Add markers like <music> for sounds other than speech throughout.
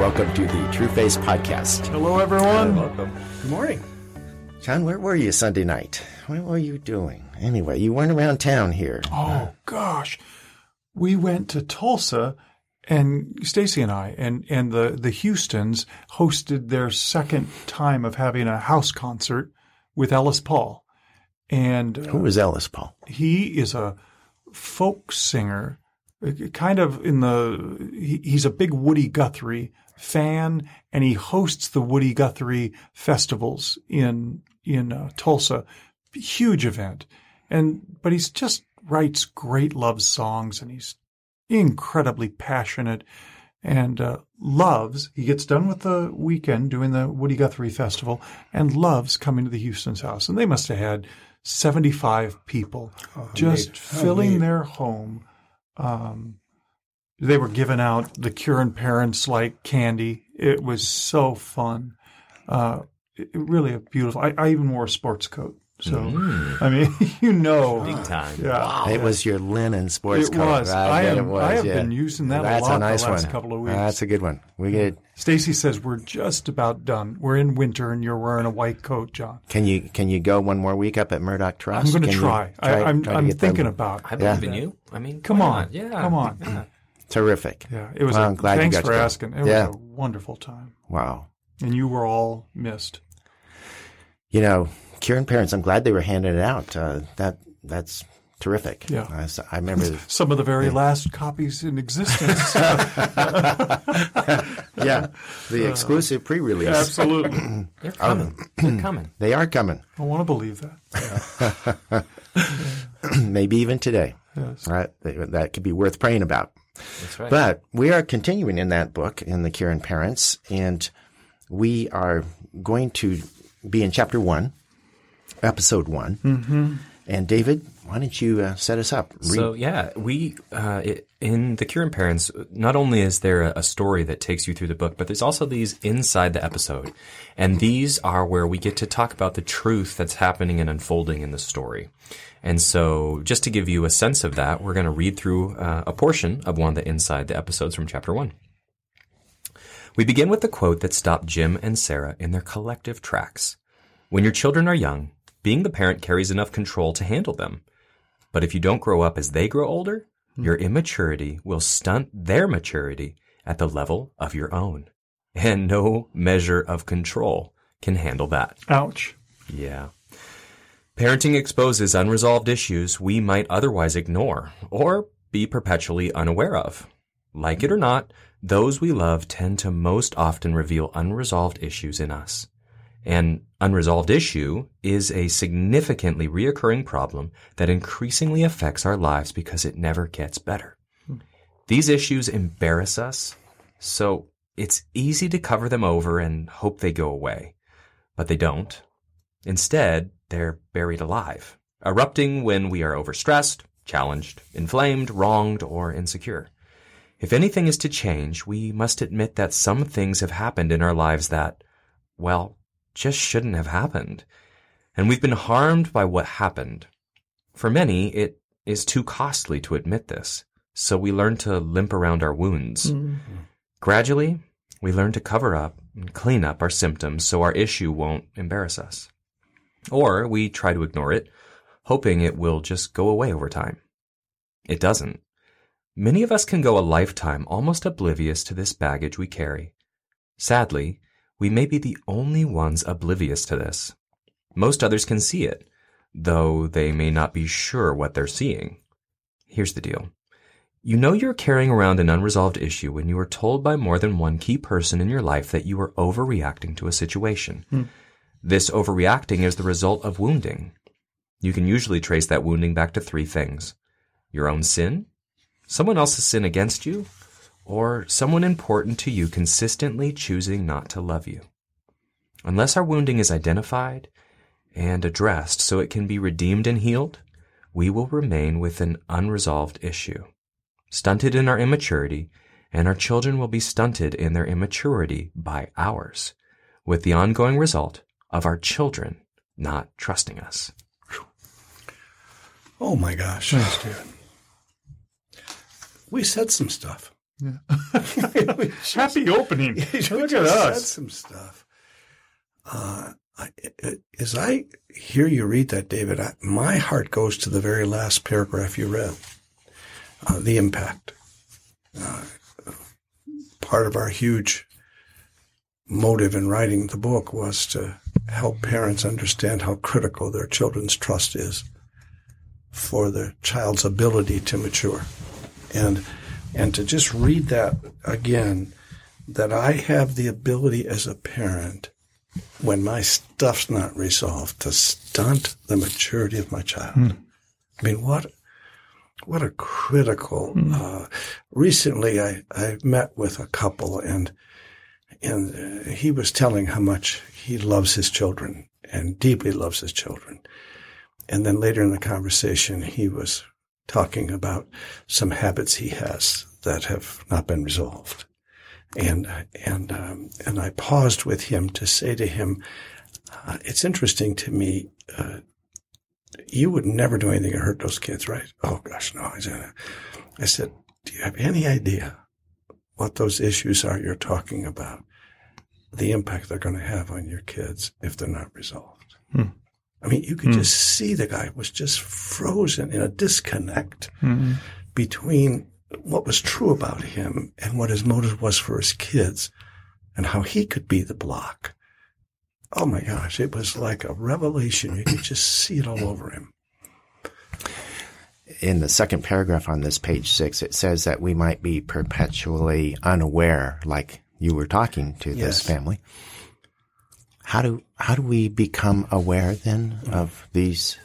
Welcome to the Trueface Podcast. Hello, everyone. Welcome. Good morning. John, where were you Sunday night? What were you doing? Anyway, you weren't around town here. Oh gosh, we went to Tulsa, and Stacy and I and and the the Houstons hosted their second time of having a house concert with Ellis Paul, and uh, Who was Ellis Paul? he is a folk singer, kind of in the. He, he's a big Woody Guthrie fan, and he hosts the Woody Guthrie festivals in in uh, Tulsa. Huge event, and but he's just writes great love songs, and he's incredibly passionate and uh, loves. He gets done with the weekend doing the Woody Guthrie Festival and loves coming to the Houston's house. And they must have had 75 people just neat. filling their home. Um, they were giving out the Cure and parents like candy. It was so fun. Uh, it, it really a beautiful. I, I even wore a sports coat. So mm. I mean, <laughs> you know, Big time. yeah, It was your linen sports It coat. was. I, I am- it was. I have yeah. been using that a That's lot a the nice last one. couple of weeks. That's a good one. We get. Stacy says we're just about done. We're in winter, and you're wearing a white coat, John. Can you can you go one more week up at Murdock Trust? I'm going to try. I, I'm, try I'm get thinking one? about. I believe Yeah. in you. I mean, Come on. not? Yeah. Come on. Yeah. Terrific. Yeah, it was. Well, a, I'm glad you thanks got for to asking. It Yeah. was a wonderful time, Wow. and you were all missed. You know, Cure and parents. I'm glad they were handing it out. Uh, that that's terrific. Yeah. I, s- I remember. <laughs> Some of the very last copies in existence. <laughs> yeah, the exclusive pre-release. Absolutely, <clears throat> They're coming. They're coming. <clears throat> They are coming. I want to believe that. <laughs> Maybe even today. Yes. Right. That that could be worth praying about. That's right. But we are continuing in that book in the Cure and Parents, and we are going to be in chapter one, episode one. Mm-hmm. And David, why don't you uh, set us up? Read- So yeah, we uh, in the Cure and Parents. Not only is there a, a story that takes you through the book, but there's also these inside the episode, and these are where we get to talk about the truth that's happening and unfolding in the story. And so, just to give you a sense of that, we're going to read through uh, a portion of one of the inside the episodes from chapter one. We begin with the quote that stopped Jim and Sarah in their collective tracks. When your children are young, being the parent carries enough control to handle them. But if you don't grow up as they grow older, hmm. your immaturity will stunt their maturity at the level of your own. And no measure of control can handle that. Ouch. Yeah. Parenting exposes unresolved issues we might otherwise ignore or be perpetually unaware of. Like it or not, those we love tend to most often reveal unresolved issues in us. An unresolved issue is a significantly reoccurring problem that increasingly affects our lives because it never gets better. Hmm. These issues embarrass us, so it's easy to cover them over and hope they go away. But they don't. Instead, they're buried alive, erupting when we are overstressed, challenged, inflamed, wronged, or insecure. If anything is to change, we must admit that some things have happened in our lives that, well, just shouldn't have happened. And we've been harmed by what happened. For many, it is too costly to admit this, so we learn to limp around our wounds. Mm-hmm. Gradually, we learn to cover up and clean up our symptoms so our issue won't embarrass us. Or we try to ignore it, hoping it will just go away over time. It doesn't. Many of us can go a lifetime almost oblivious to this baggage we carry. Sadly, we may be the only ones oblivious to this. Most others can see it, though they may not be sure what they're seeing. Here's the deal. You know you're carrying around an unresolved issue when you are told by more than one key person in your life that you are overreacting to a situation. Hmm. This overreacting is the result of wounding. You can usually trace that wounding back to three things your own sin, someone else's sin against you, or someone important to you consistently choosing not to love you. Unless our wounding is identified and addressed so it can be redeemed and healed, we will remain with an unresolved issue. Stunted in our immaturity, and our children will be stunted in their immaturity by ours, with the ongoing result of our children not trusting us. Oh my gosh. Thanks, Dude! We said some stuff. <laughs> Happy opening. <laughs> Look at us. some stuff. Uh, I, as I hear you read that, David, I, my heart goes to the very last paragraph you read. Uh, the impact. Uh, part of our huge motive in writing the book was to help parents understand how critical their children's trust is for the child's ability to mature. And and to just read that again, that I have the ability as a parent, when my stuff's not resolved, to stunt the maturity of my child. I mean, what what a critical. Uh, recently, I I met with a couple, and and uh, he was telling how much he loves his children and deeply loves his children. And then later in the conversation, he was talking about some habits he has that have not been resolved. And, and, um, and I paused with him to say to him, uh, it's interesting to me, uh, you would never do anything to hurt those kids, right? Oh gosh, no. I said, I said, do you have any idea what those issues are you're talking about? The impact they're going to have on your kids if they're not resolved. I mean, you could hmm. just see the guy was just frozen in a disconnect hmm. between what was true about him and what his motive was for his kids and how he could be the block. Oh my gosh, it was like a revelation. You could just see it all over him. In the second paragraph on this page six, it says that we might be perpetually unaware, like you were talking to this Yes. family. How do how do we become aware then of these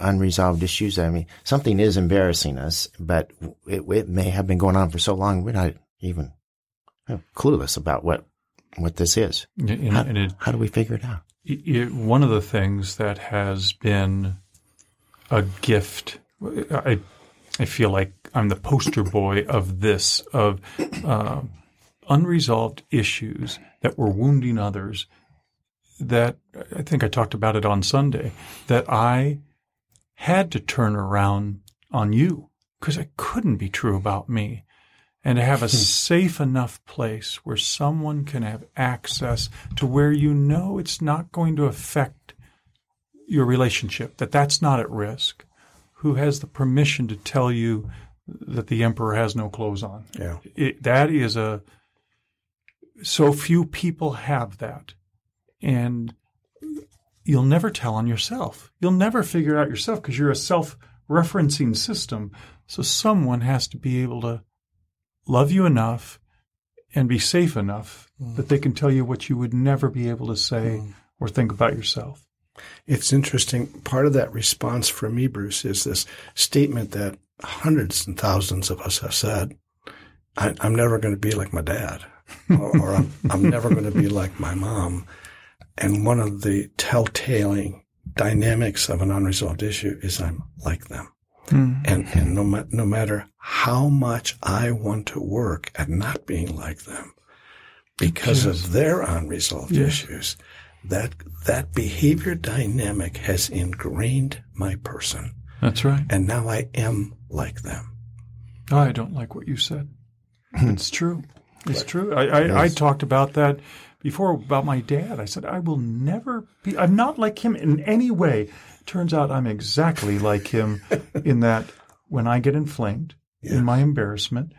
unresolved issues? I mean, something is embarrassing us, but it, it may have been going on for so long we're not even you know, clueless about what what this is. And, How, and it, how do we figure it out? it, one of the things that has been a gift, I, I feel like I'm the poster boy of this, of uh, unresolved issues that were wounding others. That I think I talked about it on Sunday. That I had to turn around on you because it couldn't be true about me. And to have a hmm. safe enough place where someone can have access to where you know it's not going to affect your relationship, that that's not at risk, who has the permission to tell you that the emperor has no clothes on. Yeah. It, that is a, so few people have that. And you'll never tell on yourself. You'll never figure it out yourself because you're a self referencing system. So someone has to be able to love you enough and be safe enough mm. that they can tell you what you would never be able to say mm. or think about yourself. It's interesting. Part of that response for me, Bruce, is this statement that hundreds and thousands of us have said. I, I'm never going to be like my dad, or, or I'm, I'm never going to be like my mom. And one of the telltale dynamics of an unresolved issue is I'm like them. Hmm. And, and no, ma- no matter how much I want to work at not being like them because of their unresolved issues, that, that behavior dynamic has ingrained my person. That's right. And now I am like them. I don't like what you said. it's true. It's true. I, I, I talked about that before about my dad. I said, I will never be, I'm not like him in any way. Turns out I'm exactly like him <laughs> in that when I get inflamed in my embarrassment,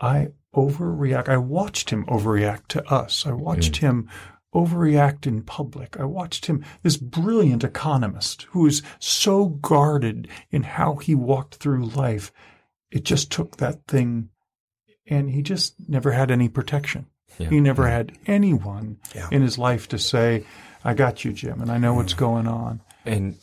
I overreact. I watched him overreact to us. I watched mm. him overreact in public. I watched him, this brilliant economist who is so guarded in how he walked through life. It just took that thing and he just never had any protection. He never had anyone Yeah. in his life to say, I got you, Jim, and I know what's going on. And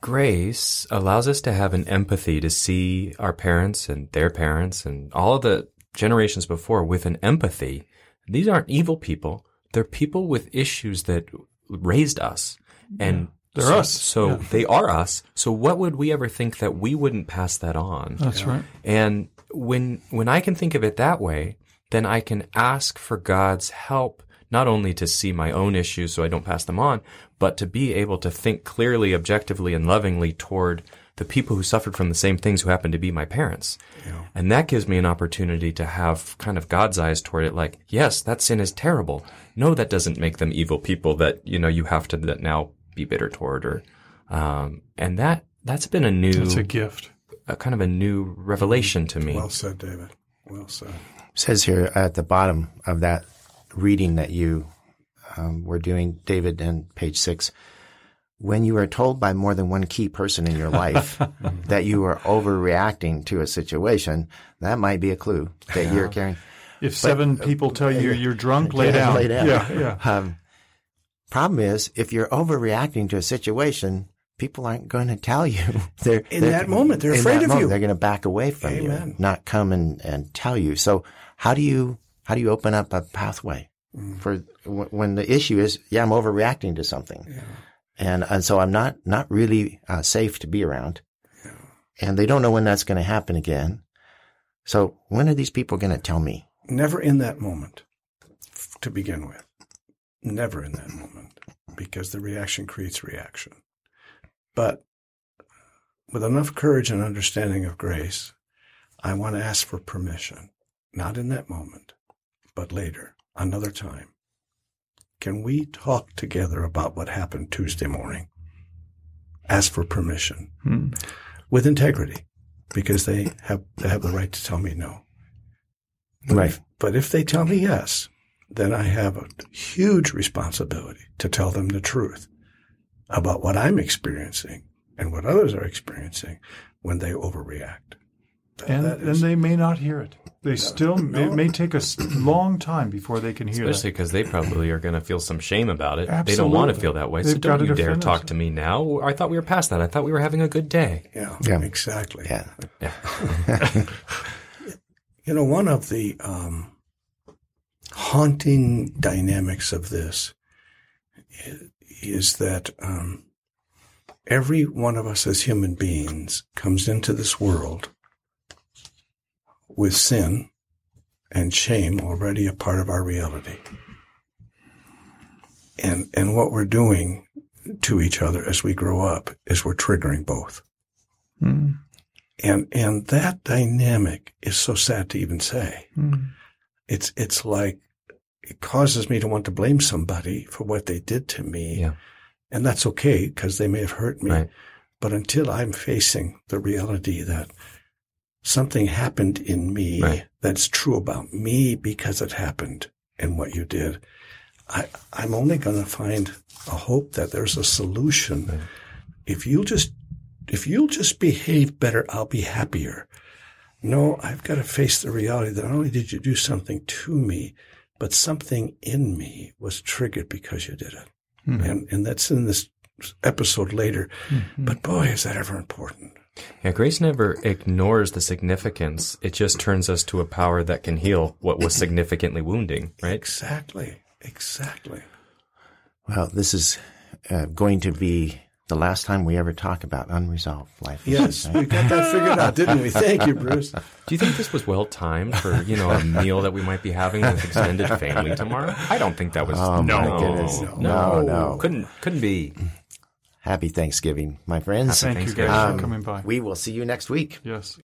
grace allows us to have an empathy to see our parents and their parents and all of the generations before with an empathy. These aren't evil people. They're people with issues that raised us. And They're so, us. So Yeah. they are us. So what would we ever think that we wouldn't pass that on? That's right. And when when I can think of it that way, then I can ask for God's help not only to see my own issues so I don't pass them on, but to be able to think clearly, objectively, and lovingly toward the people who suffered from the same things who happened to be my parents. Yeah. And that gives me an opportunity to have kind of God's eyes toward it. Like, yes, that sin is terrible. No, that doesn't make them evil people that, you know, you have to that now be bitter toward or, um, and that, that's been a new, It's a gift. A kind of a new revelation to me. Well said, David. Well said. says here at the bottom of that reading that you um, were doing, David, and page six, when you are told by more than one key person in your <laughs> life that you are overreacting to a situation, that might be a clue that you're carrying. If seven people tell you you're drunk, lay down. Lay down. Yeah, yeah. Um, problem is, if you're overreacting to a situation, people aren't going to tell you. <laughs> They're In they're- that moment, they're afraid of moment, you. They're going to back away from Amen. you, not come and, and tell you. So how do you how do you open up a pathway Mm. for w- when the issue is, yeah, I'm overreacting to something, and and so I'm not not really uh, safe to be around, and they don't know when that's going to happen again. So when are these people going to tell me? Never in that moment to begin with. Never in that moment because the reaction creates reaction. But with enough courage and understanding of grace, I want to ask for permission, not in that moment, but later, another time. Can we talk together about what happened Tuesday morning? Ask for permission Hmm. with integrity because they have, they have the right to tell me no. Right. But if they tell me yes, then I have a huge responsibility to tell them the truth about what I'm experiencing and what others are experiencing when they overreact. That- And that and they may not hear it. They still it may take a long time before they can hear Especially because they probably are going to feel some shame about it. They don't want to feel that way. so They've got don't you dare defend talk to me now. I thought we were past that. I thought we were having a good day. yeah, Yeah. exactly. Yeah. <laughs> You know, one of the um, haunting dynamics of this i- is that um, every one of us as human beings comes into this world with sin and shame already a part of our reality. And, and what we're doing to each other as we grow up is we're triggering both. Hmm. And and that dynamic is so sad to even say. Hmm. It's it's like it causes me to want to blame somebody for what they did to me. Yeah. And that's okay because they may have hurt me. Right. But until I'm facing the reality that something happened in me Right. that's true about me because it happened and what you did, I, I'm only going to find a hope that there's a solution. If you'll just, if you'll just behave better, I'll be happier. No, I've got to face the reality that not only did you do something to me, but something in me was triggered because you did it. And, and that's in this episode later. But boy, is that ever important. Yeah, grace never ignores the significance. It just turns us to a power that can heal what was significantly wounding, right? Exactly. Exactly. Well, this is uh, going to be the last time we ever talk about unresolved life. Yes, issues, we got that figured out, didn't we? Thank you, Bruce. <laughs> Do you think this was well timed for, you know, a meal that we might be having with extended family tomorrow? I don't think that was Oh, no, my goodness. no, No, no. couldn't couldn't be. Happy Thanksgiving, my friends. Thank you guys Um, for coming by. We will see you next week. yes.